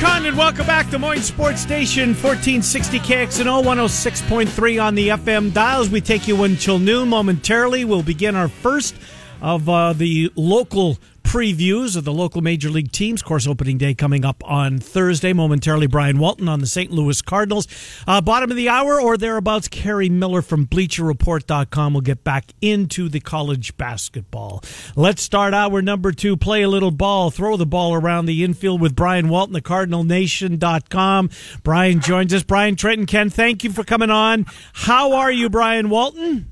Condon, welcome back. Des Moines Sports Station, 1460 KXNO, 106.3 on the FM dials. We take you until noon momentarily. We'll begin our first of uh, the local previews of the local major league teams. Course opening day coming up on Thursday. Momentarily, Brian Walton on the St. Louis Cardinals. Uh, bottom of the hour or thereabouts, Kerry Miller from BleacherReport.com will get back into the college basketball. Let's start hour number two. Play a little ball. Throw the ball around the infield with Brian Walton, the CardinalNation.com. Brian joins us. Brian Trenton Ken, thank you for coming on. How are you, Brian Walton?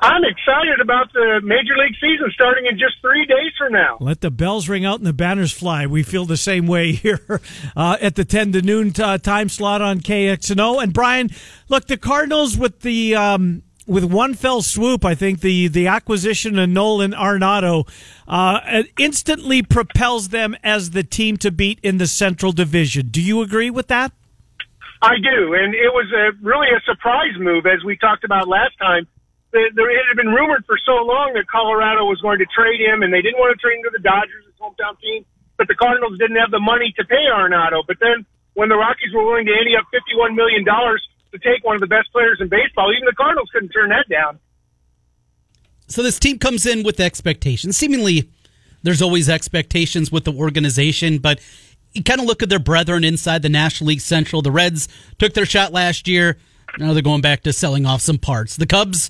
I'm excited about the Major League season starting in just three days from now. Let the bells ring out and the banners fly. We feel the same way here uh, at the 10 to noon t- uh, time slot on KXNO. And Brian, look, the Cardinals with the. Um, with one fell swoop, I think the, the acquisition of Nolan Arenado uh, instantly propels them as the team to beat in the Central Division. Do you agree with that? I do, and it was a, really a surprise move, as we talked about last time there it had been rumored for so long that Colorado was going to trade him, and they didn't want to trade him to the Dodgers, his hometown team. But the Cardinals didn't have the money to pay Arenado. But then, when the Rockies were willing to ante up fifty-one million dollars to take one of the best players in baseball, even the Cardinals couldn't turn that down. So this team comes in with expectations. Seemingly, there's always expectations with the organization, but you kind of look at their brethren inside the National League Central. The Reds took their shot last year. Now they're going back to selling off some parts. The Cubs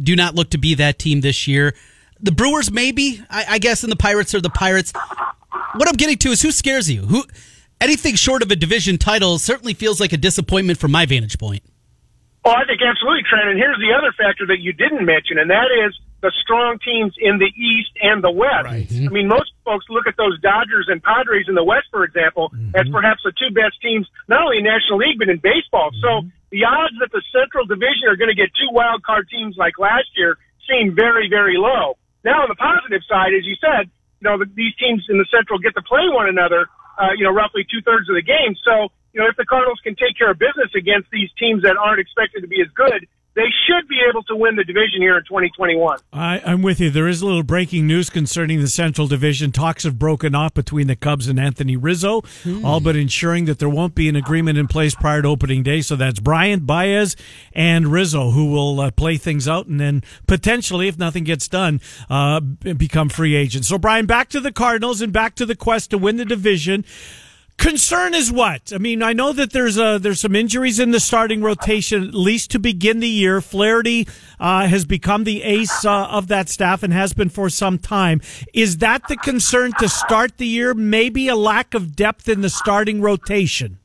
do not look to be that team this year. The Brewers, maybe, I, I guess, and the Pirates are the Pirates. What I'm getting to is who scares you? Who anything short of a division title certainly feels like a disappointment from my vantage point. Oh, I think absolutely, Trent. And here's the other factor that you didn't mention, and that is the strong teams in the East and the West. Right. I mean, most folks look at those Dodgers and Padres in the West, for example, mm-hmm. as perhaps the two best teams, not only in National League, but in baseball. Mm-hmm. So the odds that the Central Division are going to get two wild card teams like last year seem very, very low. Now, on the positive side, as you said, you know, the, these teams in the Central get to play one another, uh, you know, roughly two thirds of the game. So, you know, if the Cardinals can take care of business against these teams that aren't expected to be as good, they should be able to win the division here in 2021. I, am with you. There is a little breaking news concerning the Central Division. Talks have broken off between the Cubs and Anthony Rizzo, hmm. all but ensuring that there won't be an agreement in place prior to opening day. So that's Bryant, Baez, and Rizzo who will uh, play things out and then potentially, if nothing gets done, uh, become free agents. So, Brian, back to the Cardinals and back to the quest to win the division. Concern is what? I mean, I know that there's a, there's some injuries in the starting rotation, at least to begin the year. Flaherty uh, has become the ace uh, of that staff and has been for some time. Is that the concern to start the year? Maybe a lack of depth in the starting rotation.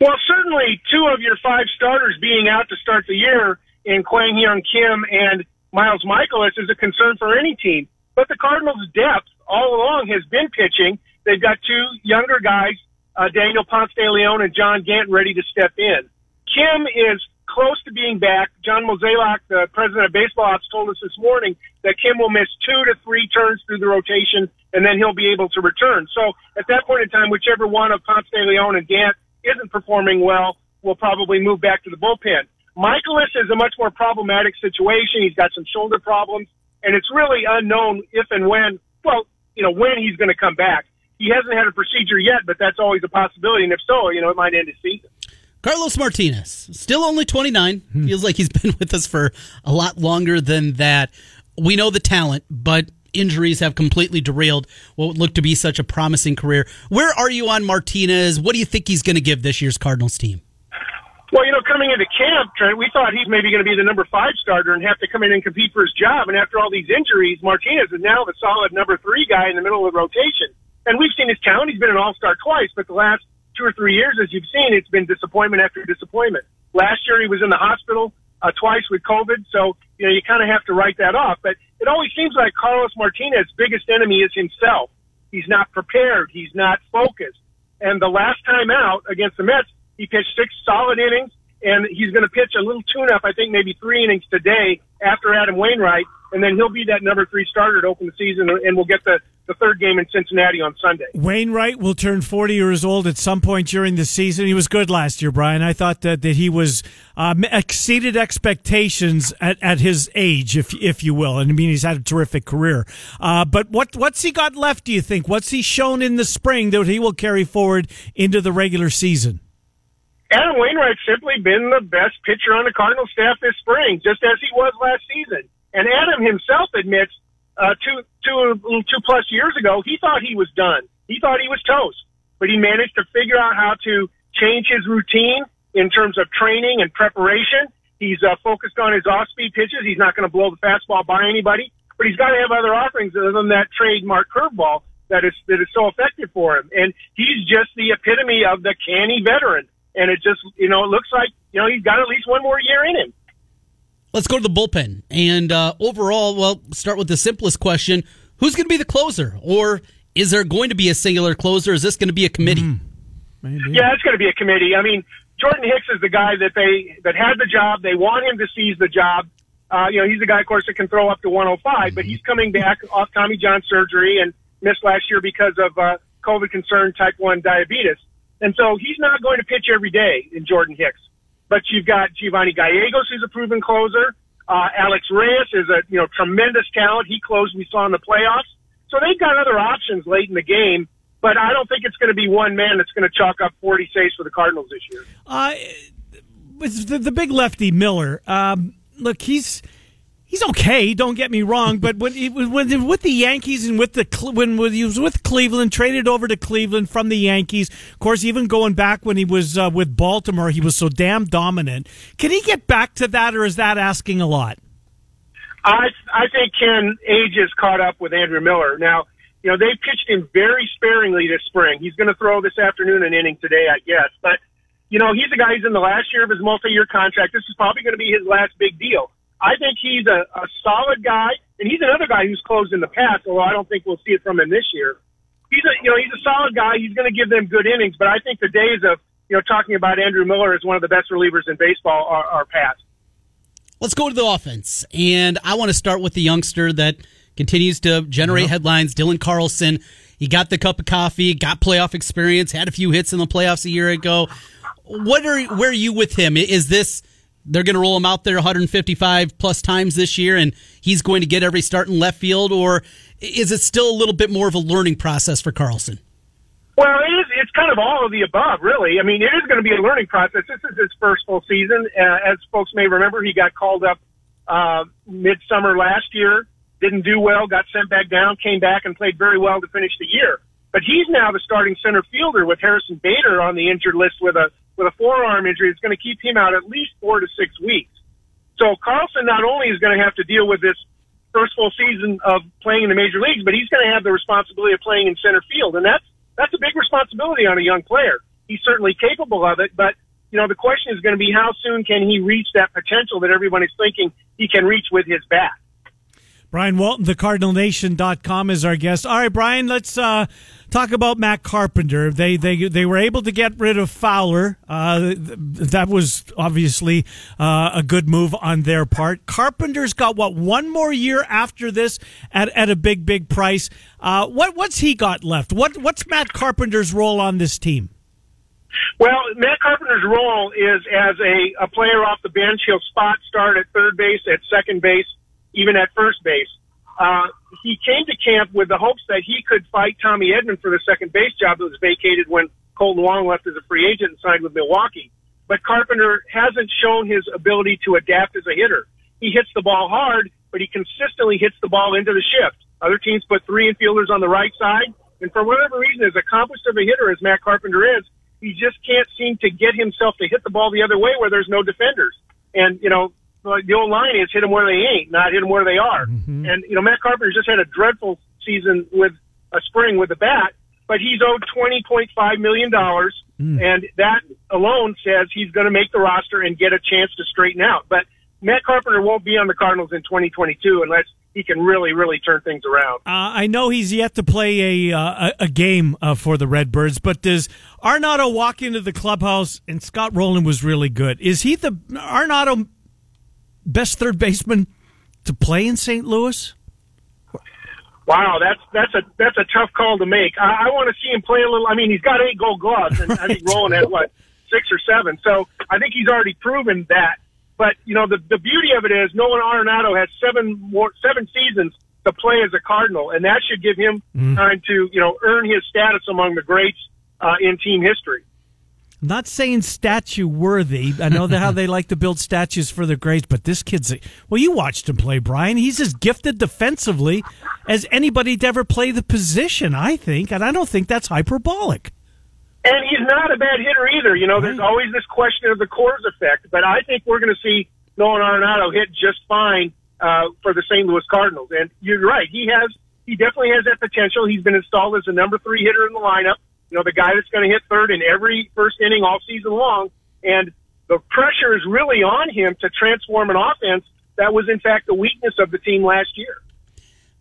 Well, certainly two of your five starters being out to start the year in Kwang Hyun Kim and Miles Mikolas is a concern for any team. But the Cardinals' depth all along has been pitching They've got two younger guys, uh, Daniel Ponce de Leon and John Gant, ready to step in. Kim is close to being back. John Mozeliak, the president of baseball ops, told us this morning that Kim will miss two to three turns through the rotation, and then he'll be able to return. So at that point in time, whichever one of Ponce de Leon and Gant isn't performing well will probably move back to the bullpen. Mikolas is a much more problematic situation. He's got some shoulder problems, and it's really unknown if and when, well, you know, when he's going to come back he hasn't had a procedure yet, but that's always a possibility. And if so, you know, it might end his season. Carlos Martinez, still only 29. Hmm. Feels like he's been with us for a lot longer than that. We know the talent, but injuries have completely derailed what would look to be such a promising career. Where are you on Martinez? What do you think he's going to give this year's Cardinals team? Well, you know, coming into camp, Trent, we thought he's maybe going to be the number five starter and have to come in and compete for his job. And after all these injuries, Martinez is now the solid number three guy in the middle of the rotation. And we've seen his talent. He's been an all-star twice, but the last two or three years, as you've seen, it's been disappointment after disappointment. Last year, he was in the hospital uh, twice with COVID. So, you know, you kind of have to write that off. But it always seems like Carlos Martinez's biggest enemy is himself. He's not prepared. He's not focused. And the last time out against the Mets, he pitched six solid innings, and he's going to pitch a little tune-up, I think maybe three innings today after Adam Wainwright, and then he'll be that number three starter to open the season, and we'll get the the third game in Cincinnati on Sunday. Wainwright will turn 40 years old at some point during the season. He was good last year, Brian. I thought that, that he was um, exceeded expectations at, at his age, if if you will. And I mean, he's had a terrific career. Uh, but what what's he got left? Do you think? What's he shown in the spring that he will carry forward into the regular season? Adam Wainwright's simply been the best pitcher on the Cardinal staff this spring, just as he was last season. And Adam himself admits uh, two, two, two plus years ago, he thought he was done. He thought he was toast, but he managed to figure out how to change his routine in terms of training and preparation. He's uh, focused on his off-speed pitches. He's not going to blow the fastball by anybody, but he's got to have other offerings other than that trademark curveball that is that is so effective for him. And he's just the epitome of the canny veteran. And it just, you know, it looks like you know he's got at least one more year in him. Let's go to the bullpen. And uh, overall, well, start with the simplest question Who's going to be the closer? Or is there going to be a singular closer? Is this going to be a committee? Mm, yeah, it's going to be a committee. I mean, Jordan Hicks is the guy that they that had the job. They want him to seize the job. Uh, you know, he's a guy, of course, that can throw up to 105, mm-hmm. but he's coming back off Tommy John surgery and missed last year because of uh, COVID concern, type 1 diabetes. And so he's not going to pitch every day in Jordan Hicks. But you've got Giovanni Gallegos, who's a proven closer. Uh, Alex Reyes is a you know tremendous talent. He closed. We saw in the playoffs. So they've got other options late in the game. But I don't think it's going to be one man that's going to chalk up 40 saves for the Cardinals this year. Uh, the, the big lefty Miller. Um, look, he's he's okay. Don't get me wrong, but when he, when with the Yankees and with the when, he was with Cleveland, traded over to Cleveland from the Yankees. Of course, even going back when he was uh, with Baltimore, he was so damn dominant. Can he get back to that, or is that asking a lot? I I think Ken age has caught up with Andrew Miller. Now, you know they pitched him very sparingly this spring. He's going to throw this afternoon an inning today, I guess, but. You know, he's a guy who's in the last year of his multi-year contract. This is probably going to be his last big deal. I think he's a, a solid guy, and he's another guy who's closed in the past. Although I don't think we'll see it from him this year. He's a you know he's a solid guy. He's going to give them good innings, but I think the days of you know talking about Andrew Miller as one of the best relievers in baseball are, are past. Let's go to the offense, and I want to start with the youngster that continues to generate uh-huh. headlines. Dylan Carlson. He got the cup of coffee, got playoff experience, had a few hits in the playoffs a year ago. What are where are you with him? Is this they're going to roll him out there 155 plus times this year and he's going to get every start in left field or is it still a little bit more of a learning process for Carlson? Well, it is, it's kind of all of the above, really. I mean, it is going to be a learning process. This is his first full season. Uh, as folks may remember, he got called up uh, midsummer last year, didn't do well, got sent back down, came back and played very well to finish the year. But he's now the starting center fielder with Harrison Bader on the injured list with a with a forearm injury it's going to keep him out at least four to six weeks. So Carlson not only is going to have to deal with this first full season of playing in the major leagues, but he's going to have the responsibility of playing in center field, and that's that's a big responsibility on a young player. He's certainly capable of it, but you know the question is going to be how soon can he reach that potential that everyone is thinking he can reach with his bat. Brian Walton, thecardinalnation.com is our guest. All right, Brian, let's uh, talk about Matt Carpenter. They they they were able to get rid of Fowler. Uh, that was obviously uh, a good move on their part. Carpenter's got what one more year after this at, at a big big price. Uh, what what's he got left? What what's Matt Carpenter's role on this team? Well, Matt Carpenter's role is as a, a player off the bench. He'll spot start at third base, at second base even at first base. Uh, he came to camp with the hopes that he could fight Tommy Edman for the second base job that was vacated when Kolten Wong left as a free agent and signed with Milwaukee. But Carpenter hasn't shown his ability to adapt as a hitter. He hits the ball hard, but he consistently hits the ball into the shift. Other teams put three infielders on the right side, and for whatever reason, as accomplished of a hitter as Matt Carpenter is, he just can't seem to get himself to hit the ball the other way where there's no defenders. And, you know, the old line is hit them where they ain't, not hit them where they are. Mm-hmm. And you know, Matt Carpenter's just had a dreadful season with a spring with the bat, but he's owed twenty point five million dollars, mm. and that alone says he's going to make the roster and get a chance to straighten out. But Matt Carpenter won't be on the Cardinals in 2022 unless he can really, really turn things around. Uh, I know he's yet to play a uh, a game uh, for the Redbirds, but does Arenado walk into the clubhouse and Scott Rolen was really good? Is he the Arenado best third baseman to play in St. Louis? Wow, that's that's a that's a tough call to make. I, I want to see him play a little. I mean, he's got eight Gold Gloves, and I think Rolen has what six or seven. So I think he's already proven that. But you know, the the beauty of it is Nolan Arenado has seven more seven seasons to play as a Cardinal, and that should give him Mm. time to you know earn his status among the greats uh, in team history. Not saying statue worthy. I know that how they like to build statues for their greats, but this kid's well. You watched him play, Brian. He's as gifted defensively as anybody to ever play the position. I think, and I don't think that's hyperbolic. And he's not a bad hitter either. You know, there's always this question of the Coors effect, but I think we're going to see Nolan Arenado hit just fine uh, for the St. Louis Cardinals. And you're right, he has, he definitely has that potential. He's been installed as the number three hitter in the lineup. Know, the guy that's going to hit third in every first inning all season long. And the pressure is really on him to transform an offense that was, in fact, the weakness of the team last year.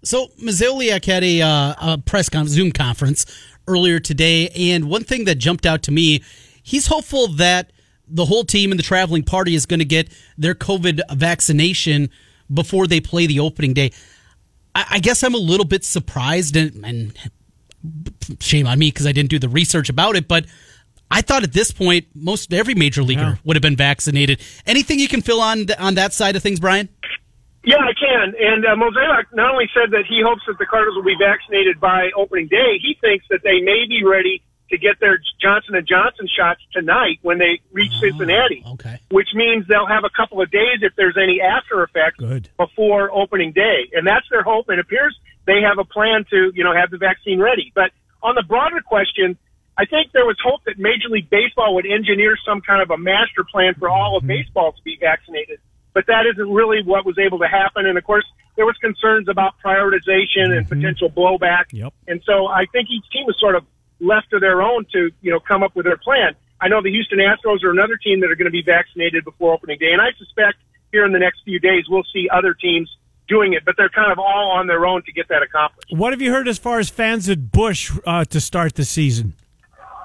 So Mozeliak had a, uh, a press con- Zoom conference earlier today, and one thing that jumped out to me, he's hopeful that the whole team and the traveling party is going to get their COVID vaccination before they play the opening day. I, I guess I'm a little bit surprised, and, and shame on me because I didn't do the research about it, but. I thought at this point most every major leaguer Yeah. would have been vaccinated. Anything you can fill on on that side of things, Brian? Yeah, I can. And uh, Mozeliak not only said that he hopes that the Cardinals will be vaccinated by opening day, he thinks that they may be ready to get their Johnson and Johnson shots tonight when they reach Cincinnati. okay. Which means they'll have a couple of days if there's any after effects Good. before opening day, and that's their hope. And it appears they have a plan to, you know, have the vaccine ready. But on the broader question, I think there was hope that Major League Baseball would engineer some kind of a master plan for all of mm-hmm. baseball to be vaccinated. But that isn't really what was able to happen. And of course, there was concerns about prioritization and mm-hmm. potential blowback. Yep. And so I think each team was sort of left to their own to, you know, come up with their plan. I know the Houston Astros are another team that are going to be vaccinated before opening day. And I suspect here in the next few days, we'll see other teams doing it, but they're kind of all on their own to get that accomplished. What have you heard as far as fans at Busch uh, to start the season?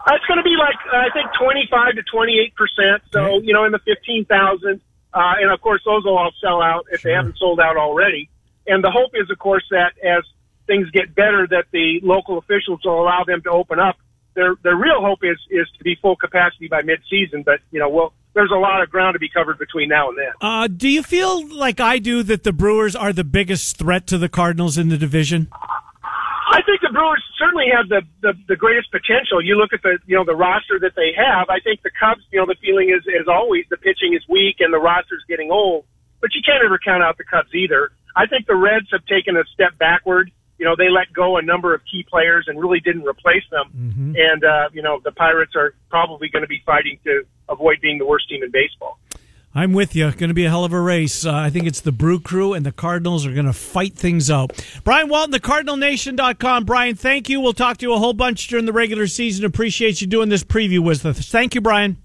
Uh, It's going to be like uh, I think twenty five to twenty eight percent. So you know, in the fifteen thousand, uh, and of course those will all sell out if they haven't sold out already. And the hope is, of course, that as things get better, that the local officials will allow them to open up. Their their real hope is is to be full capacity by mid season. But you know, well, there's a lot of ground to be covered between now and then. Uh, do you feel like I do that the Brewers are the biggest threat to the Cardinals in the division? I think the Brewers certainly have the, the the greatest potential. You look at the you know the roster that they have. I think the Cubs, you know, the feeling is as always the pitching is weak and the roster's getting old. But you can't ever count out the Cubs either. I think the Reds have taken a step backward. You know, they let go a number of key players and really didn't replace them. And uh, you know, the Pirates are probably going to be fighting to avoid being the worst team in baseball. I'm with you. Going to be a hell of a race. Uh, I think it's the Brew Crew and the Cardinals are going to fight things out. Brian Walton, thecardinalnation.com. Brian, thank you. We'll talk to you a whole bunch during the regular season. Appreciate you doing this preview with us. Thank you, Brian.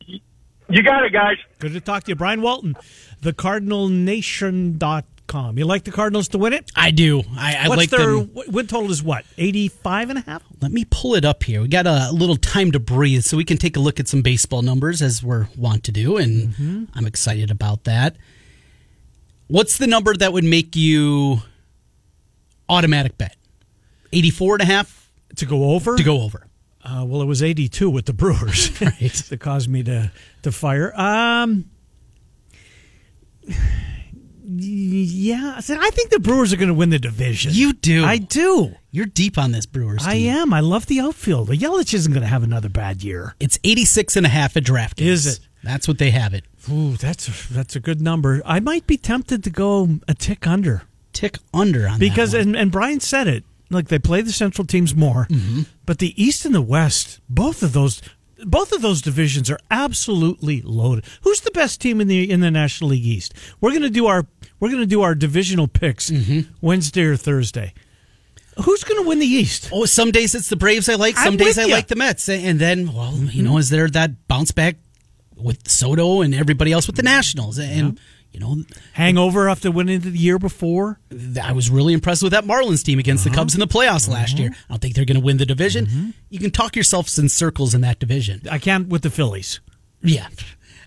You got it, guys. Good to talk to you. Brian Walton, thecardinalnation.com. You like the Cardinals to win it? I do. I, I What's like their them. win win total is what? 85 and a half? Let me pull it up here. We got a little time to breathe, so we can take a look at some baseball numbers as we're wont to do, and Mm-hmm. I'm excited about that. What's the number that would make you automatic bet? 84 and a half To go over? to go over. Uh, well, it was 82 with the Brewers. Right. that caused me to, to fire. Um, yeah, so I think the Brewers are going to win the division. You do. I do. You're deep on this Brewers I am. I love the outfield. Yelich isn't going to have another bad year. It's 86 and a half at DraftKings. Is it? That's what they have it. Ooh, that's a, that's a good number. I might be tempted to go a tick under Tick under on because, and, and Brian said it. Like they play the Central teams more, Mm-hmm. but the East and the West, both of those, both of those divisions are absolutely loaded. Who's the best team in the in the National League East? We're gonna do our we're gonna do our divisional picks Mm-hmm. Wednesday or Thursday. Who's gonna win the East? Oh, some days it's the Braves I like. Some I'm days I ya. like the Mets. And then, well, you know, is there that bounce back with Soto and everybody else with the Nationals? And, You know, Hangover after winning the year before. I was really impressed with that Marlins team against Uh-huh. the Cubs in the playoffs last year. I don't think they're going to win the division. Mm-hmm. You can talk yourselves in circles in that division. I can't with the Phillies. Yeah.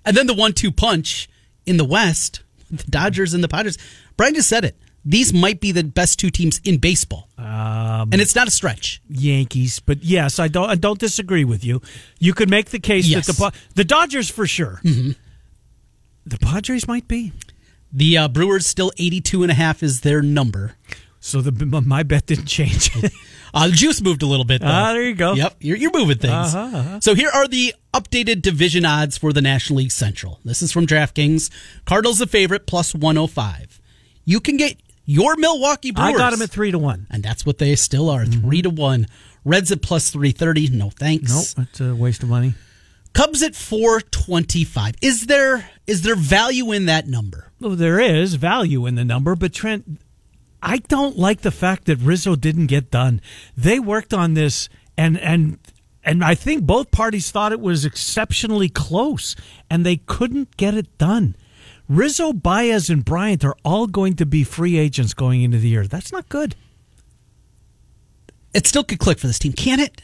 And then the one two punch in the West, the Dodgers and the Padres. Brian just said it. These might be the best two teams in baseball. Um, and it's not a stretch. Yankees, but yes, I don't. I don't disagree with you. You could make the case Yes. that the the Dodgers for sure. Mm-hmm. The Padres might be. The uh, Brewers still 82 and a half is their number. So the my bet didn't change. Uh, the juice moved a little bit. Though. Ah, there you go. Yep, you're, you're moving things. Uh-huh, uh-huh. So here are the updated division odds for the National League Central. This is from DraftKings. Cardinals the favorite plus 105. You can get your Milwaukee Brewers. I got them at three to one. and that's what they still are, three to one. Reds at plus 330. No thanks. Nope, that's a waste of money. Cubs at 425. Is there is there value in that number? Well, there is value in the number, but Trent, I don't like the fact that Rizzo didn't get done. They worked on this, and and and I think both parties thought it was exceptionally close, and they couldn't get it done. Rizzo, Baez, and Bryant are all going to be free agents going into the year. That's not good. It still could click for this team, can it?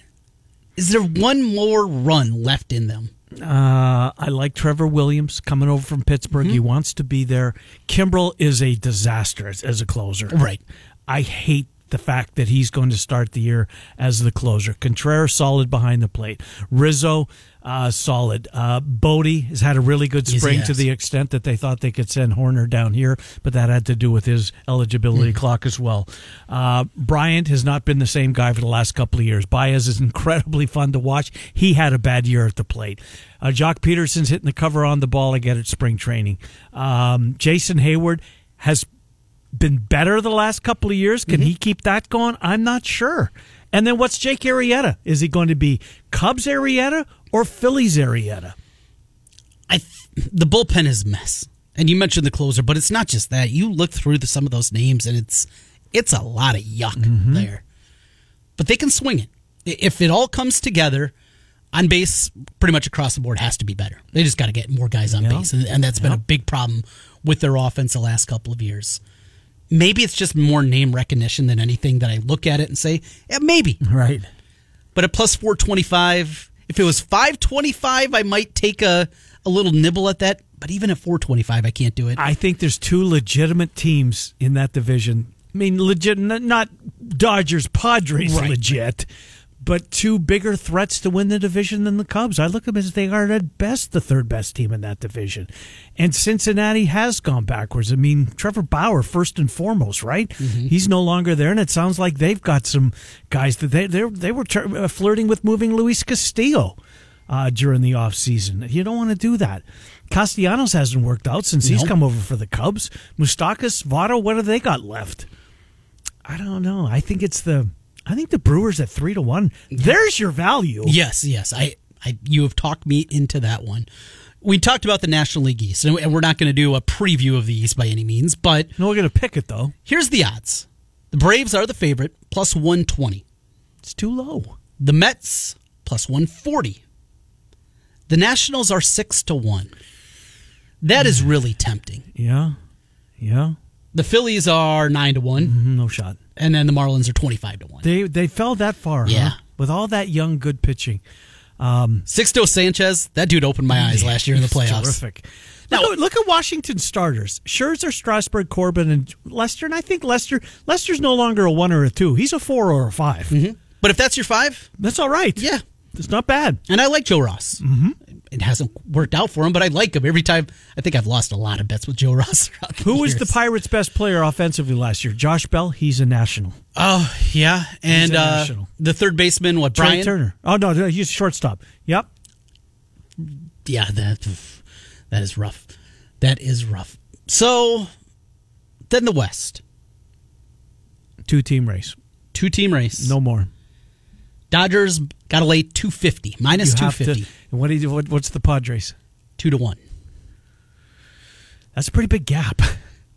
Is there one more run left in them? Uh, I like Trevor Williams coming over from Pittsburgh. He wants to be there. Kimbrel is a disaster as, as a closer. Right. I hate the fact that he's going to start the year as the closer. Contreras solid behind the plate. Rizzo uh, solid. Uh, Bote has had a really good Yes, spring he to the extent that they thought they could send Hoerner down here, but that had to do with his eligibility Hmm. clock as well. Uh, Bryant has not been the same guy for the last couple of years. Baez is incredibly fun to watch. He had a bad year at the plate. Uh, Joc Pederson's hitting the cover on the ball again at spring training. Um, Jason Heyward has been better the last couple of years. Can mm-hmm. he keep that going? I'm not sure. And then what's Jake Arrieta? Is he going to be Cubs Arrieta or Phillies Arrieta? I th- the bullpen is a mess. And you mentioned the closer, but it's not just that. You look through the, some of those names, and it's it's a lot of yuck mm-hmm. there. But they can swing it if it all comes together. On base, pretty much across the board, has to be better. They just got to get more guys on Yeah. base, and, and that's been a big problem with their offense the last couple of years. Maybe it's just more name recognition than anything that I look at it and say, yeah, maybe. Right. But at plus 425, if it was 525, I might take a, a little nibble at that. But even at 425, I can't do it. I think there's two legitimate teams in that division. I mean, legit, not Dodgers, Padres Right. legit, but two bigger threats to win the division than the Cubs. I look at them as they are at best the third best team in that division. And Cincinnati has gone backwards. I mean, Trevor Bauer, first and foremost, right? He's no longer there, and it sounds like they've got some guys that they they they were tur- uh, flirting with moving Luis Castillo uh, during the offseason. You don't want to do that. Castellanos hasn't worked out since he's come over for the Cubs. Moustakas, Votto, what have they got left? I don't know. I think it's the I think the Brewers at three to one. There's your value. yes, yes. I, I you have talked me into that one. We talked about the National League East, and we're not going to do a preview of the East by any means, but No, we're gonna pick it though. here's the odds. The Braves are the favorite, plus 120. It's too low. The Mets, plus 140. The Nationals are 6 to 1. That is really tempting. Yeah, yeah. The Phillies are 9 to 1. Mhm, No shot. And then the Marlins are 25 to 1. They they fell that far. Yeah. huh? With all that young good pitching. Sixto Sanchez, that dude opened my eyes last year in the playoffs. Terrific. Now- look, at- look at Washington starters: Scherzer, Strasburg, Corbin, and Lester. And I think Lester Lester's no longer a one or a two. He's a four or a 5 But if that's your five, That's all right. yeah. it's not bad. And I like Joe Ross. Mm-hmm. It hasn't worked out for him, but I like him every time. I think I've lost a lot of bets with Joe Ross. Who was the. Pirates' best player offensively last year? Josh Bell. He's a national. Oh yeah, and uh, national. the third baseman, what Brian Turner. Oh no, no, he's a shortstop. Yep. Yeah, that that is rough. That is rough. So then the West, Two team race. two team race. No more. Dodgers got to lay 250 minus You have to- 250, and what do you, what, what's the Padres? two to one. That's a pretty big gap.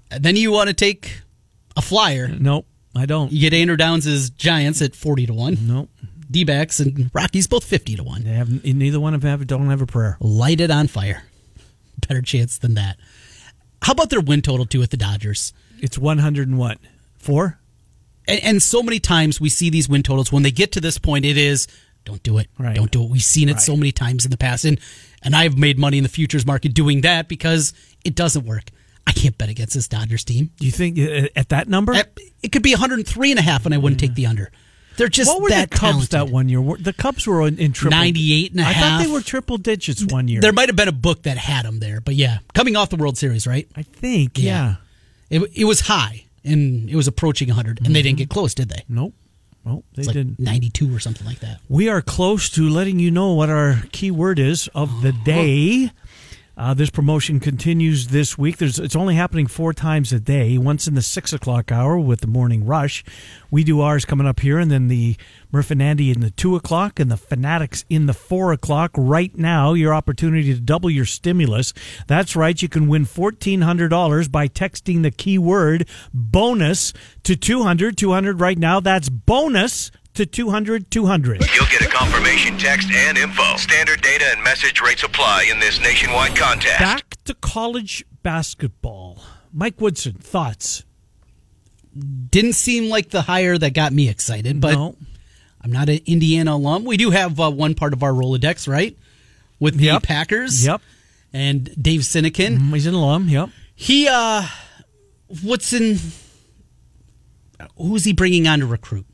And then you want to take a flyer. Nope, I don't. You get Andrew Downs' Giants at 40 to 1. Nope. D backs and Rockies both 50 to 1. They have neither one of them have, don't have a prayer. Light it on fire. Better chance than that. How about their win total too with the Dodgers? It's 100 and what? Four? And, and so many times we see these win totals when they get to this point. It is don't do it, Right. don't do it. We've seen it Right. so many times in the past, and and I've made money in the futures market doing that because it doesn't work. I can't bet against this Dodgers team. Do you think uh, at that number? At- It could be 103 and a half, and I wouldn't take the under. They're just what were that the Cubs talented. that one year? The Cubs were in, in triple 98 and a I thought they were triple digits one year. There might have been a book that had them there, but yeah, coming off the World Series, right? I think, yeah. It, it was high and it was approaching 100, and they didn't get mm-hmm. close, did they? Nope. Nope, they like didn't. 92 or something like that. We are close to letting you know what our key word is of the day. Uh, this promotion continues this week. There's, it's only happening four times a day. Once in the six o'clock hour with the morning rush. We do ours coming up here, and then the Murph and Andy in the two o'clock, and the Fanatics in the four o'clock. Right now, your opportunity to double your stimulus. That's right. You can win fourteen hundred dollars by texting the keyword bonus to 200 200 right now. That's bonus to 200 200. You'll get a confirmation text and info. Standard data and message rates apply in this nationwide contest. Back to college basketball. Mike Woodson, thoughts? Didn't seem like the hire that got me excited, but no. I'm not an Indiana alum. We do have uh, one part of our Rolodex, right? With the Yep. Packers. Yep. And Dave Sinekin. Mm, He's an alum. Yep. He, uh, what's in, who's he bringing on to recruit?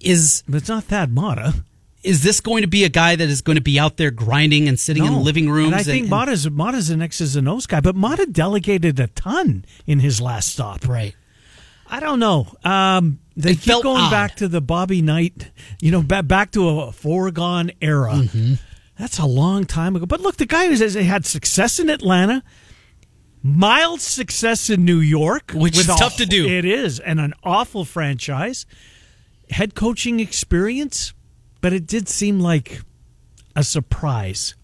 Is But it's not Thad Matta. is this going to be a guy that is going to be out there grinding and sitting in No. living rooms? And I think and- Matta's, Matta's an X's and O's guy, but Matta delegated a ton in his last stop. right. I don't know. Um, they It keep going odd. back to the Bobby Knight, you know, back, back to a foregone era. Mm-hmm. That's a long time ago. But look, the guy has had success in Atlanta, mild success in New York, Which is a- tough to do. It is, and an awful franchise, head coaching experience, but it did seem like a surprise.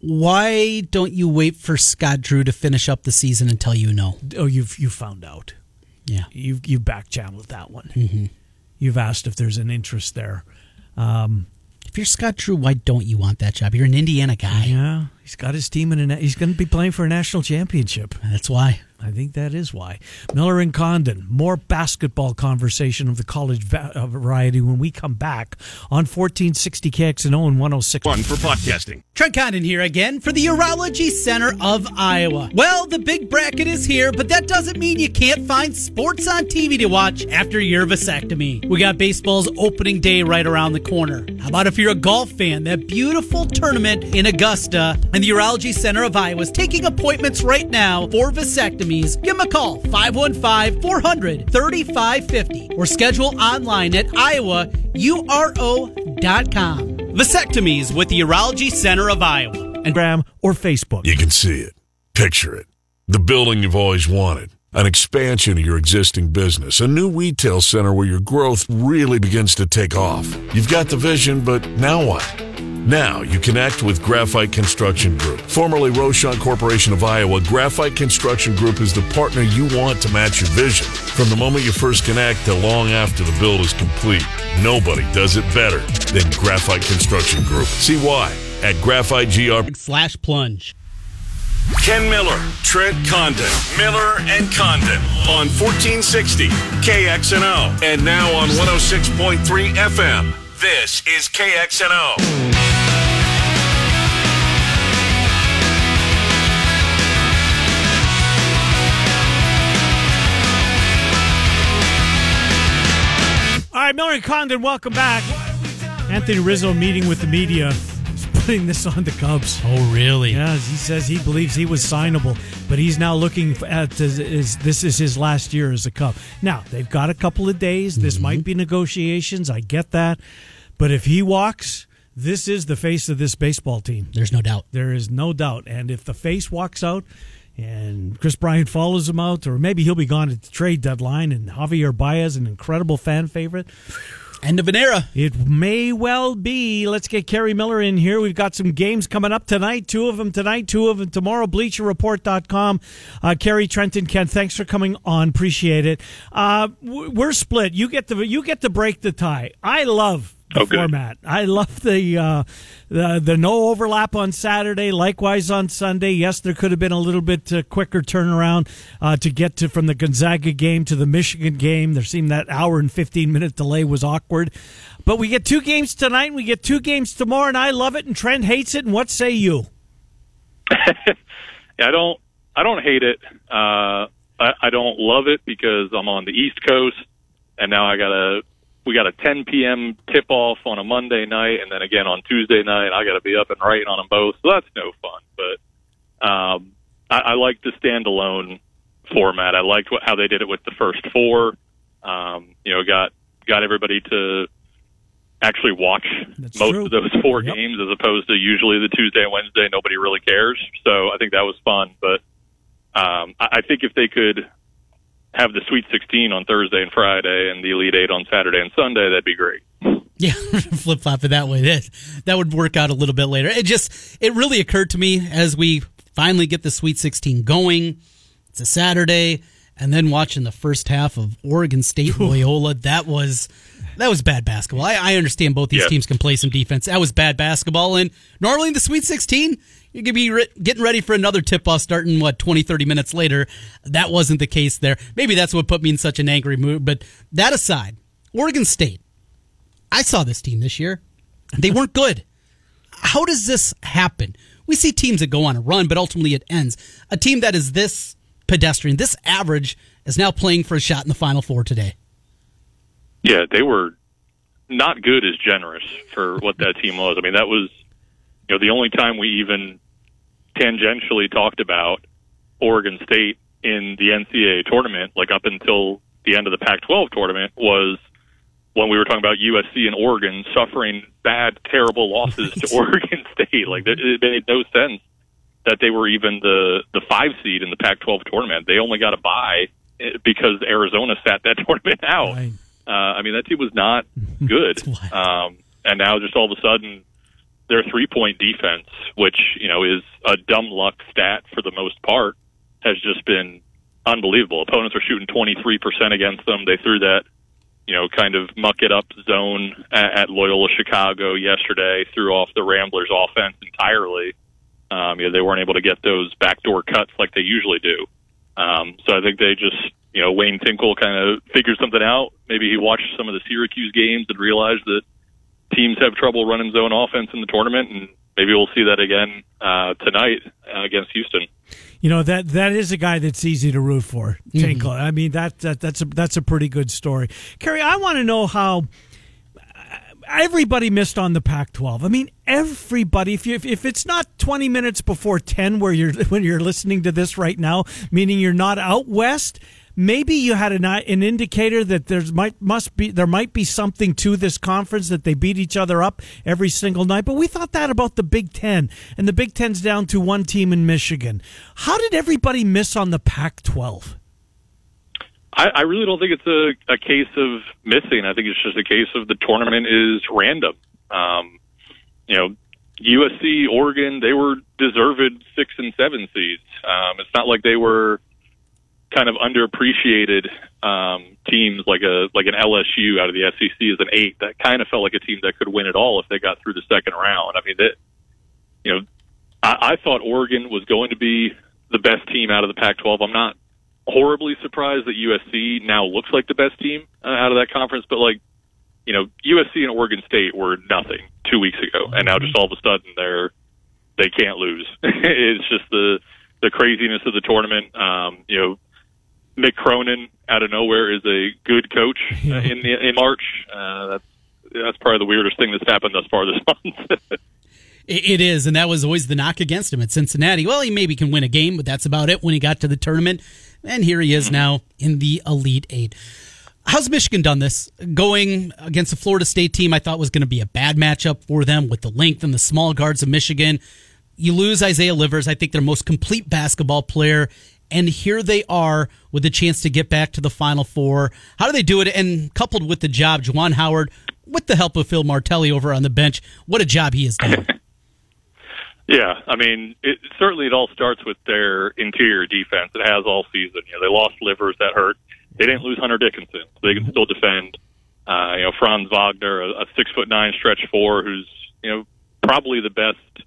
Why don't you wait for Scott Drew to finish up the season until you know? Oh, you've you found out. Yeah. You've you back channeled that one. Mm-hmm. You've asked if there's an interest there. Um, If you're Scott Drew, why don't you want that job? You're an Indiana guy. Yeah, he's got his team in a. He's going to be playing for a national championship. That's why. I think that is why. Miller and Condon, more basketball conversation of the college va- uh, variety when we come back on 1460 KXNO and 106. Fun for podcasting. Trent Condon here again for the Urology Center of Iowa. Well, the big bracket is here, but that doesn't mean you can't find sports on TV to watch after your vasectomy. We got baseball's opening day right around the corner. How about if you're a golf fan? That beautiful tournament in Augusta and the Urology Center of Iowa is taking appointments right now for vasectomies. Give them a call 515 400 3550 or schedule online at iowauro.com. Vasectomies with the Urology Center of Iowa. And Instagram or Facebook. You can see it, picture it. The building you've always wanted, an expansion of your existing business, a new retail center where your growth really begins to take off. You've got the vision, but now what? Now you connect with Graphite Construction Group. Formerly Rochon Corporation of Iowa, Graphite Construction Group is the partner you want to match your vision. From the moment you first connect to long after the build is complete, nobody does it better than Graphite Construction Group. See why at Graphite GR. slash plunge. Ken Miller, Trent Condon, Miller and Condon on 1460 KXNO and now on 106.3 FM. This is KXNO. All right, Miller and Condon, welcome back. Anthony Rizzo meeting with the media. He's putting this on the Cubs. Oh, really? Yeah, he says he believes he was signable, but he's now looking at is, is this is his last year as a Cub. Now they've got a couple of days. This mm-hmm. might be negotiations. I get that, but if he walks, this is the face of this baseball team. There's no doubt. There is no doubt. And if the face walks out and Kris Bryant follows him out, or maybe he'll be gone at the trade deadline, and Javier Baez, an incredible fan favorite, End of an era. it may well be. Let's get Kerry Miller in here. We've got some games coming up tonight. Two of them tonight, two of them tomorrow. BleacherReport.com. Uh, Kerry, Trenton, Ken, thanks for coming on. Appreciate it. Uh, we're split. You get the you get to break the tie. I love the Oh, good. format. I love the, uh, the the no overlap on Saturday. Likewise on Sunday. Yes, there could have been a little bit uh, quicker turnaround uh, to get to from the Gonzaga game to the Michigan game. There seemed that hour and fifteen minute delay was awkward. But we get two games tonight. and We get two games tomorrow, and I love it. And Trent hates it. And what say you? I don't I don't hate it. Uh, I, I don't love it because I'm on the East Coast, and now I got a we got a 10 p.m. tip off on a Monday night, and then again on Tuesday night. I got to be up and writing on them both, so that's no fun. But um, I, I like the standalone format. I liked what, how they did it with the first four. Um, you know, got got everybody to actually watch That's most true. of those four Yep. games as opposed to usually the Tuesday and Wednesday nobody really cares. So I think that was fun. But um, I, I think if they could have the Sweet 16 on Thursday and Friday and the Elite Eight on Saturday and Sunday, that'd be great. Yeah, flip flop it that way. That that would work out a little bit later. It just it really occurred to me as we finally get the Sweet 16 going. It's a Saturday, and then watching the first half of Oregon State Loyola. That was that was bad basketball. I, I understand both these Yeah. teams can play some defense. That was bad basketball, and normally in the Sweet 16. You could be re- getting ready for another tip off starting, what, 20, 30 minutes later. That wasn't the case there. Maybe that's what put me in such an angry mood. But that aside, Oregon State, I saw this team this year. They weren't good. How does this happen? We see teams that go on a run, but ultimately it ends. A team that is this pedestrian, this average, is now playing for a shot in the Final Four today. Yeah, they were not good as generous for what that team was. I mean, that was you know the only time we even tangentially talked about Oregon State in the NCAA tournament, like up until the end of the Pac-12 tournament, was when we were talking about USC and Oregon suffering bad, terrible losses to Oregon State. Like it made no sense that they were even the the five seed in the Pac-12 tournament. They only got a bye eh, because Arizona sat that tournament out. Right. Uh, I mean, that team was not good. Um, and now just all of a sudden, their three point defense, which, you know, is a dumb luck stat for the most part, has just been unbelievable. Opponents are shooting 23% against them. They threw that, you know, kind of muck it up zone at, at Loyola Chicago yesterday, threw off the Ramblers offense entirely. Um, you know, they weren't able to get those backdoor cuts like they usually do. Um, so I think they just, you know, Wayne Tinkle kind of figured something out. Maybe he watched some of the Syracuse games and realized that teams have trouble running zone offense in the tournament, and maybe we'll see that again uh, tonight uh, against Houston. You know that that is a guy that's easy to root for, Tinkle. I mean that, that that's a that's a pretty good story. Kerry, I want to know how uh, everybody missed on the Pac-12. I mean, everybody. If you if, if it's not 20 minutes before 10 where you're when you're listening to this right now, meaning you're not out west, maybe you had an an indicator that there's might must be there might be something to this conference that they beat each other up every single night. But we thought that about the Big Ten, and the Big Ten's down to one team in Michigan. How did everybody miss on the Pac-12? I, I really don't think it's a, a case of missing. I think it's just a case of the tournament is random. Um, you know, USC, Oregon, they were deserved six and seven seeds. Um, it's not like they were kind of underappreciated um, teams like a like an LSU out of the SEC as an eight. That kind of felt like a team that could win it all if they got through the second round. I mean, that you know, I, I thought Oregon was going to be the best team out of the Pac-12. I'm not horribly surprised that USC now looks like the best team uh, out of that conference, but like, you know, USC and Oregon State were nothing two weeks ago, and now just all of a sudden they're they can't lose. it's just the the craziness of the tournament. Um, you know, Mick Cronin out of nowhere is a good coach uh, in the, in March. Uh, that's that's probably the weirdest thing that's happened thus far this month. It it is, and that was always the knock against him at Cincinnati. Well, he maybe can win a game, but that's about it when he got to the tournament. And here he is now in the Elite Eight. How's Michigan done this? Going against a Florida State team I thought was going to be a bad matchup for them with the length and the small guards of Michigan. You lose Isaiah Livers, I think their most complete basketball player. And here they are with a chance to get back to the Final Four. How do they do it? And coupled with the job, Juwan Howard, with the help of Phil Martelli over on the bench, what a job he has done. Yeah, I mean, it, certainly it all starts with their interior defense. It has all season. You know, they lost Livers, that hurt. They didn't lose Hunter Dickinson, so they can still defend. Uh, you know, Franz Wagner, a, a six foot nine stretch four, who's you know probably the best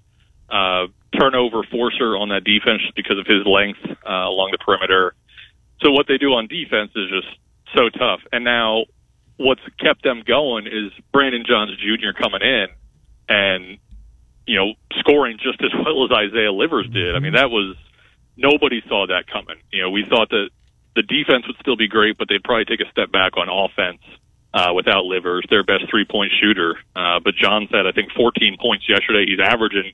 uh, turnover forcer on that defense because of his length uh, along the perimeter. So what they do on defense is just so tough. And now what's kept them going is Brandon Johns Jr. coming in and you know scoring just as well as Isaiah Livers did. I mean that was nobody saw that coming. You know we thought that the defense would still be great, but they'd probably take a step back on offense uh, without Livers, their best three point shooter. Uh, but John said, I think 14 points yesterday. He's averaging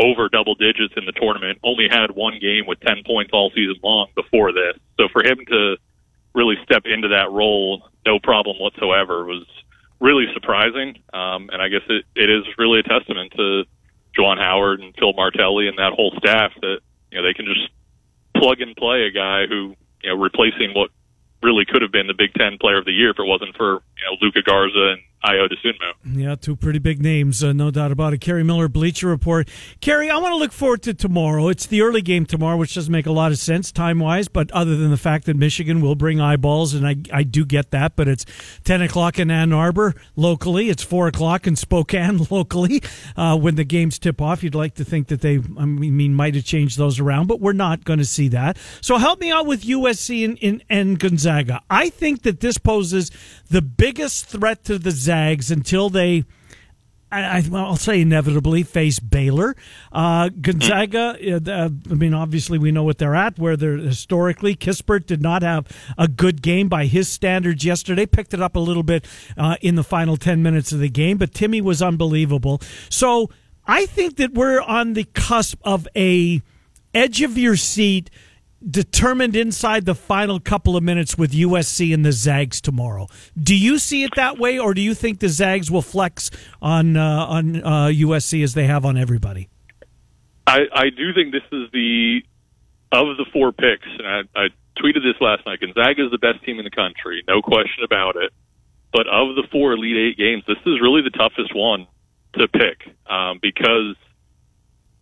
over double digits in the tournament. Only had one game with 10 points all season long before this. So for him to really step into that role, no problem whatsoever, was really surprising. Um, and I guess it, it is really a testament to Juwan Howard and Phil Martelli and that whole staff that you know they can just plug and play a guy who you know replacing what really could have been the Big Ten Player of the Year if it wasn't for you know Luka Garza and Ayo Dosunmu. Yeah, two pretty big names, uh, no doubt about it. Kerry Miller, Bleacher Report. Kerry, I want to look forward to tomorrow. It's the early game tomorrow, which doesn't make a lot of sense time wise, but other than the fact that Michigan will bring eyeballs, and I, I do get that, but it's 10 o'clock in Ann Arbor locally. It's 4 o'clock in Spokane locally. Uh, when the games tip off, you'd like to think that they, I mean, might have changed those around, but we're not going to see that. So help me out with USC and, and, and Gonzaga. I think that this poses the biggest threat to the Zags until they. I, will say inevitably face Baylor. Uh, Gonzaga, uh, I mean, obviously we know what they're at, where they're historically. Kispert did not have a good game by his standards yesterday, picked it up a little bit uh, in the final 10 minutes of the game, but Timme was unbelievable. So I think that we're on the cusp of a edge of your seat determined inside the final couple of minutes with USC and the Zags tomorrow. Do you see it that way, or do you think the Zags will flex on uh, on uh, USC as they have on everybody? I, I do think this is the of the four picks, and I, I tweeted this last night. Gonzaga is the best team in the country, no question about it. But of the four Elite Eight games, this is really the toughest one to pick um, because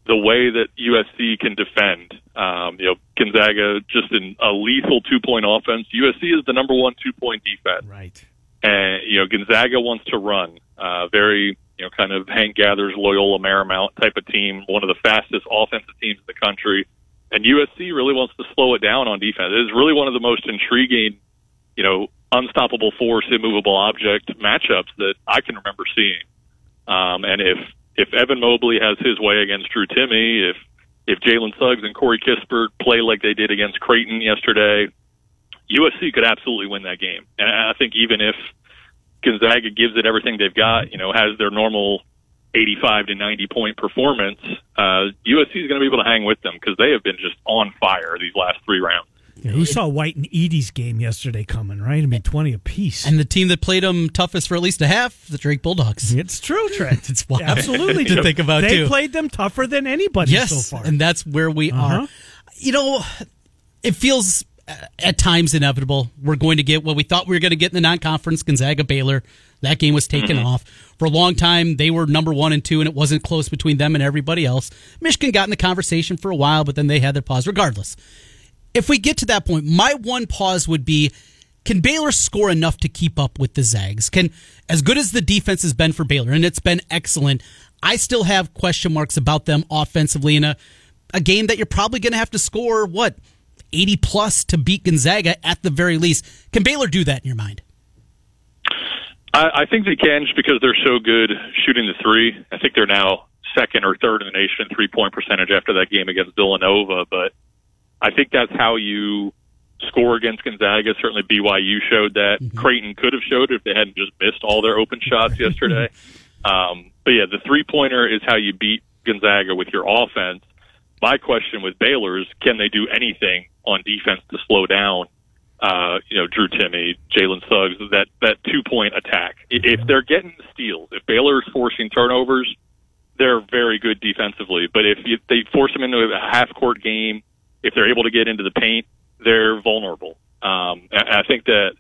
the way that USC can defend. Um, you know, Gonzaga just in a lethal two point offense. USC is the number one two point defense. Right. And you know, Gonzaga wants to run. Uh, very you know, kind of Hank Gathers, Loyola Marymount type of team, one of the fastest offensive teams in the country. And USC really wants to slow it down on defense. It is really one of the most intriguing, you know, unstoppable force, immovable object matchups that I can remember seeing. Um, and if if Evan Mobley has his way against Drew Timme, if if Jalen Suggs and Corey Kispert play like they did against Creighton yesterday, USC could absolutely win that game. And I think even if Gonzaga gives it everything they've got, you know, has their normal 85 to 90 point performance, uh, USC is going to be able to hang with them because they have been just on fire these last three rounds. Yeah, who saw White and Eaddy's game yesterday coming, right? I mean, 20 apiece. And the team that played them toughest for at least a half, the Drake Bulldogs. It's true, Trent. it's wild. Absolutely to think about, they too. played them tougher than anybody yes, so far. and that's where we Uh-huh. are. You know, it feels uh, at times inevitable. We're going to get what we thought we were going to get in the non-conference Gonzaga Baylor. That game was taken off. For a long time, they were number one and two, and it wasn't close between them and everybody else. Michigan got in the conversation for a while, but then they had their pause. Regardless, if we get to that point, my one pause would be can Baylor score enough to keep up with the Zags? Can as good as the defense has been for Baylor, and it's been excellent, I still have question marks about them offensively in a a game that you're probably going to have to score what 80 plus to beat Gonzaga at the very least. Can Baylor do that in your mind? I, I think they can just because they're so good shooting the three. I think they're now second or third in the nation in three point percentage after that game against Villanova. But I think that's how you score against Gonzaga. Certainly BYU showed that. Mm-hmm. Creighton could have showed it if they hadn't just missed all their open shots yesterday. Um, but yeah, the three pointer is how you beat Gonzaga with your offense. My question with Baylor is, can they do anything on defense to slow down? Uh, you know, Drew Timme, Jalen Suggs, that that two point attack. If they're getting steals, if Baylor's forcing turnovers, they're very good defensively. But if you, they force them into a half court game, if they're able to get into the paint, they're vulnerable. Um, I think that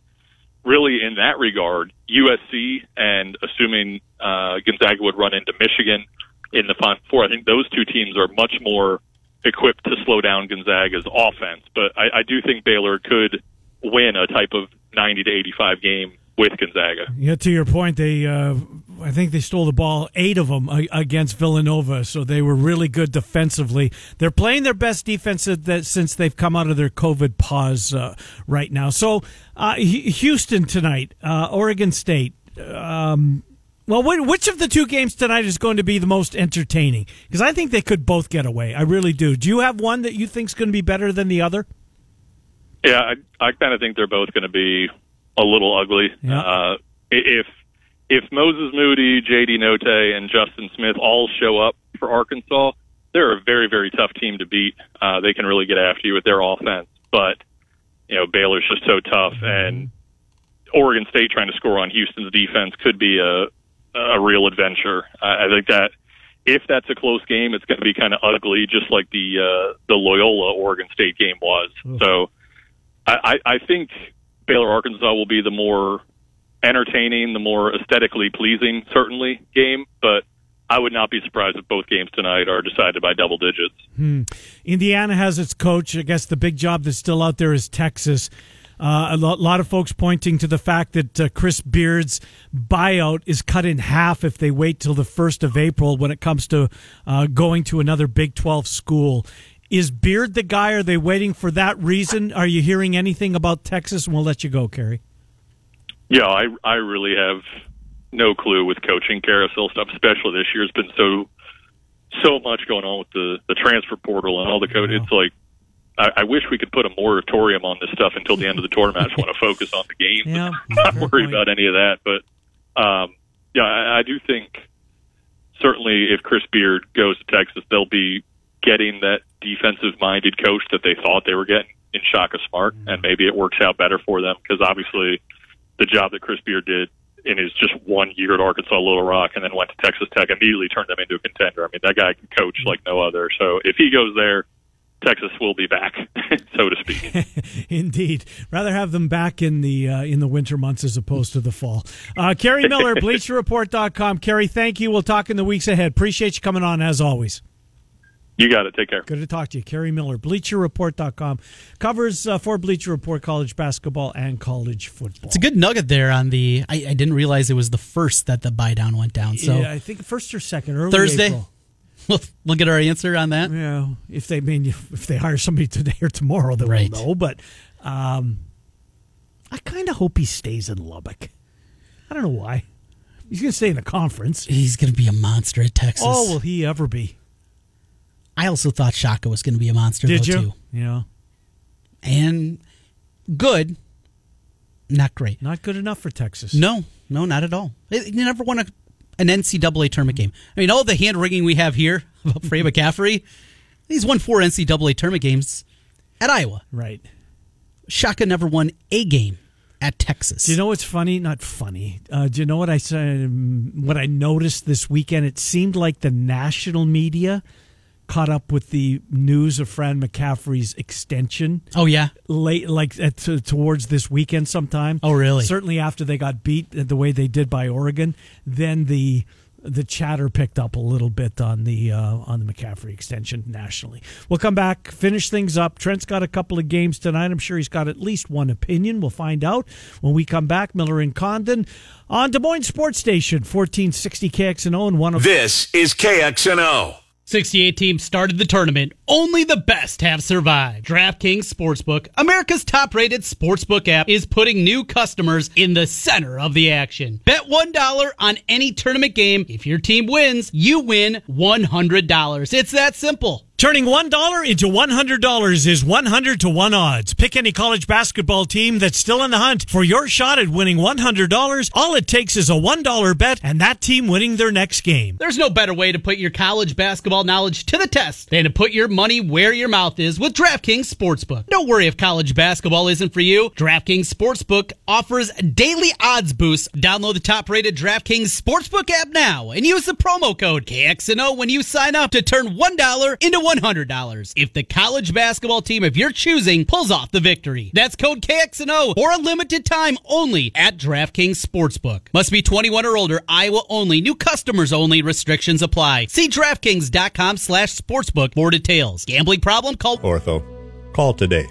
really in that regard, USC and assuming uh, Gonzaga would run into Michigan in the Final Four, I think those two teams are much more equipped to slow down Gonzaga's offense. But I, I do think Baylor could win a type of 90 to 85 game with Gonzaga. Yeah, to your point, they uh, I think they stole the ball eight of them against Villanova, so they were really good defensively. They're playing their best defense that since they've come out of their COVID pause uh, right now. So uh, Houston tonight, uh, Oregon State. Um, well, which of the two games tonight is going to be the most entertaining? Because I think they could both get away. I really do. Do you have one that you think is going to be better than the other? Yeah, I, I kind of think they're both going to be a little ugly. Yeah. Uh, if if Moses Moody, J.D. Notae, and Justin Smith all show up for Arkansas, they're a very very tough team to beat. Uh, they can really get after you with their offense, but you know Baylor's just so tough, and Oregon State trying to score on Houston's defense could be a a real adventure. I think that if that's a close game, it's going to be kind of ugly, just like the uh, the Loyola Oregon State game was. So I, I think Baylor Arkansas will be the more entertaining, the more aesthetically pleasing, certainly game, but. I would not be surprised if both games tonight are decided by double digits. Hmm. Indiana has its coach. I guess the big job that's still out there is Texas. Uh, a lot of folks pointing to the fact that uh, Chris Beard's buyout is cut in half if they wait till the 1st of April when it comes to uh, going to another Big 12 school. Is Beard the guy? Are they waiting for that reason? Are you hearing anything about Texas? And we'll let you go, Kerry. Yeah, I I really have no clue with coaching carousel stuff, especially this year. It's been so so much going on with the the transfer portal and all the code. It's like I, I wish we could put a moratorium on this stuff until the end of the tournament. I just want to focus on the game, yeah, not worry point. about any of that. But um, yeah, I, I do think certainly if Chris Beard goes to Texas, they'll be getting that defensive minded coach that they thought they were getting in Shaka Smart, mm-hmm. and maybe it works out better for them because obviously the job that Chris Beard did in his just one year at Arkansas Little Rock and then went to Texas Tech immediately turned them into a contender. I mean, that guy can coach like no other. So if he goes there, Texas will be back, so to speak. Indeed, rather have them back in the uh, in the winter months as opposed to the fall. Uh, Kerry Miller, BleacherReport.com. Kerry, thank you. We'll talk in the weeks ahead. Appreciate you coming on as always. You got it. Take care. Good to talk to you. Kerry Miller, BleacherReport.com. Covers uh, for Bleacher Report college basketball and college football. It's a good nugget there on the. I, I didn't realize it was the first that the buy down went down. So yeah, I think first or second, early Thursday. April. We'll, we'll get our answer on that. Yeah, if they mean if they hire somebody today or tomorrow, then right. we'll know. But um, I kind of hope he stays in Lubbock. I don't know why. He's going to stay in the conference. He's going to be a monster at Texas. Oh, will he ever be? I also thought Shaka was going to be a monster. Did though, you? Too. Yeah. And good, not great. Not good enough for Texas. No, no, not at all. You never won a, an NCAA tournament game. I mean, all the hand wringing we have here about Fred McCaffery, he's won four NCAA tournament games at Iowa. Right. Shaka never won a game at Texas. Do you know what's funny? Not funny. Uh, do you know what I said? What I noticed this weekend? It seemed like the national media caught up with the news of Fran McCaffery's extension. Oh yeah, late like at, to, towards this weekend sometime. Oh really? Certainly after they got beat the way they did by Oregon, then the the chatter picked up a little bit on the uh, on the McCaffery extension nationally. We'll come back, finish things up. Trent's got a couple of games tonight. I'm sure he's got at least one opinion. We'll find out when we come back. Miller and Condon on Des Moines Sports Station, 1460 KXNO and one of this is KXNO. 68 teams started the tournament. Only the best have survived. DraftKings Sportsbook, America's top rated sportsbook app, is putting new customers in the center of the action. Bet $1 on any tournament game. If your team wins, you win $100. It's that simple. Turning $1 into $100 is 100 to 1 odds. Pick any college basketball team that's still in the hunt for your shot at winning $100. All it takes is a $1 bet and that team winning their next game. There's no better way to put your college basketball knowledge to the test than to put your money where your mouth is with DraftKings Sportsbook. Don't worry if college basketball isn't for you. DraftKings Sportsbook offers daily odds boosts. Download the top rated DraftKings Sportsbook app now and use the promo code KXNO when you sign up to turn $1 into $100 if the college basketball team of your choosing pulls off the victory. That's code KXNO for a limited time only at DraftKings Sportsbook. Must be 21 or older, Iowa only, new customers only, restrictions apply. See DraftKings.com slash sportsbook for details. Gambling problem? Call Ortho. Call today.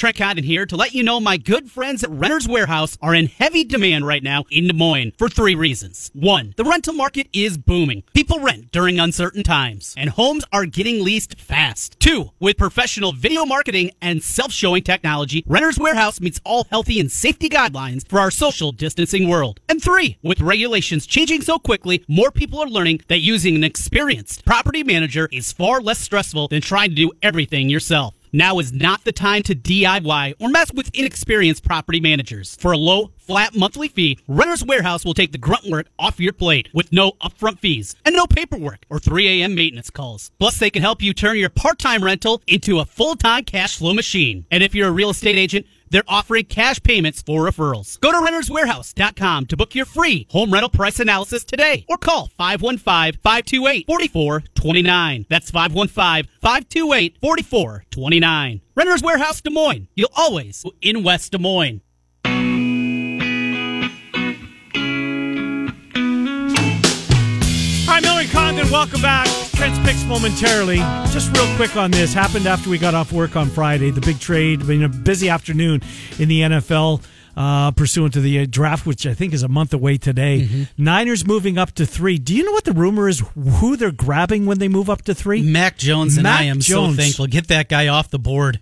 Trent Condon here to let you know my good friends at Renter's Warehouse are in heavy demand right now in Des Moines for three reasons. One, the rental market is booming. People rent during uncertain times, and homes are getting leased fast. Two, with professional video marketing and self-showing technology, Renter's Warehouse meets all healthy and safety guidelines for our social distancing world. And three, with regulations changing so quickly, more people are learning that using an experienced property manager is far less stressful than trying to do everything yourself. Now is not the time to DIY or mess with inexperienced property managers. For a low, flat monthly fee, Renter's Warehouse will take the grunt work off your plate with no upfront fees and no paperwork or 3 a.m. maintenance calls. Plus, they can help you turn your part-time rental into a full-time cash flow machine. And if you're a real estate agent, they're offering cash payments for referrals. Go to renterswarehouse.com to book your free home rental price analysis today or call 515-528-4429. That's 515-528-4429. Renters Warehouse Des Moines. You'll always in West Des Moines. Hi, Miller and Condon. Welcome back. Trent's picks momentarily. Just real quick on this. Happened after we got off work on Friday. The big trade. Been a busy afternoon in the NFL. Uh, pursuant to the uh, draft, which I think is a month away today. Mm-hmm. Niners moving up to three. Do you know what the rumor is? Who they're grabbing when they move up to three? Mac Jones and Mac I am Jones. so thankful. Get that guy off the board.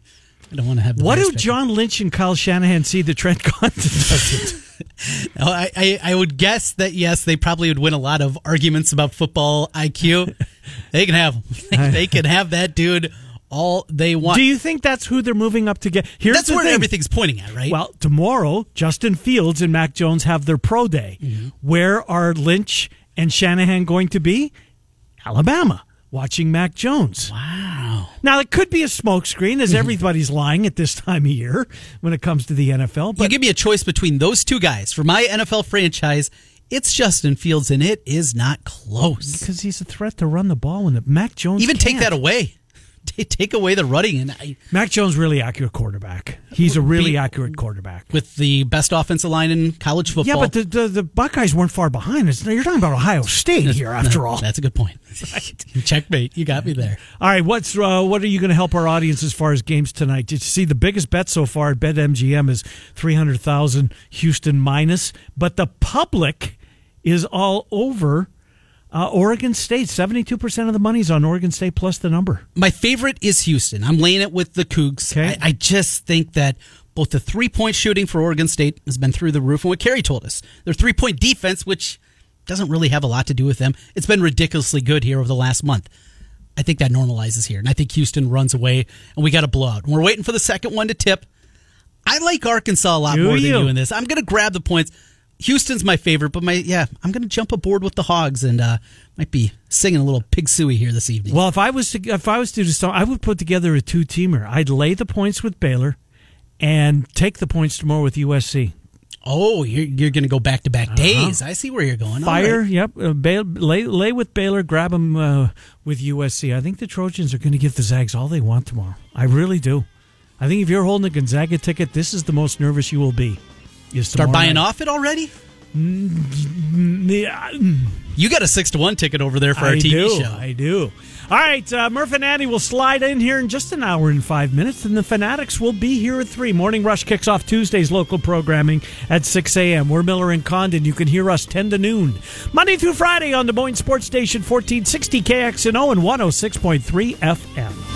I don't want to have. The What do John Lynch and Kyle Shanahan see that Trent Condon doesn't? I, I I would guess that yes, they probably would win a lot of arguments about football IQ. they can have they can have that dude all they want. Do you think that's who they're moving up to get? Here's That's where thing. everything's pointing at, right? Well, tomorrow, Justin Fields and Mac Jones have their pro day. Mm-hmm. Where are Lynch and Shanahan going to be? Alabama, watching Mac Jones. wow. Now, it could be a smokescreen, as everybody's lying at this time of year when it comes to the NFL. you But give me a choice between those two guys for my NFL franchise. It's Justin Fields, and it is not close. because he's a threat to run the ball, and Mac Jones Even take can't. that away. Ta- Take away the running, and I, Mac Jones really accurate quarterback. He's a really Be- accurate quarterback. with the best offensive line in college football. Yeah, but the, the the Buckeyes weren't far behind. It's, you're talking about Ohio State here, after all. that's a good point. Checkmate. You got me there. All right, what's uh, what are you going to help our audience as far as games tonight? Did you see the biggest bet so far at BetMGM is three hundred thousand Houston minus, but the public is all over uh, Oregon State. Seventy two percent of the money's on Oregon State plus the number. My favorite is Houston. I'm laying it with the Cougs. Okay. I, I just think that both the three point shooting for Oregon State has been through the roof, and what Kerry told us, their three point defense, which doesn't really have a lot to do with them, it's been ridiculously good here over the last month. I think that normalizes here, and I think Houston runs away, and we got a blowout. And we're waiting for the second one to tip. I like Arkansas a lot Do more you? than you in this. I'm going to grab the points. Houston's my favorite, but my yeah, I'm going to jump aboard with the Hogs and uh, might be singing a little pig suey here this evening. Well, if I was to if I was to do something, I would put together a two teamer. I'd lay the points with Baylor, and take the points tomorrow with USC. Oh, you're, you're going to go back to back days. I see where you're going. Uh-huh. Fire, right. yep. Uh, Bail, lay, lay with Baylor, grab them uh, with USC. I think the Trojans are going to give the Zags all they want tomorrow. I really do. I think if you're holding a Gonzaga ticket, this is the most nervous you will be. Is Start buying night. off it already? Mm, mm, mm. You got a six to one ticket over there for our TV do. show. I do. All right, uh, Murph and Andy will slide in here in just an hour and five minutes, and the Fanatics will be here at three. Morning Rush kicks off Tuesday's local programming at six a.m. We're Miller and Condon. You can hear us ten to noon, Monday through Friday on Des Moines Sports Station, fourteen sixty KXNO and one hundred six point three FM.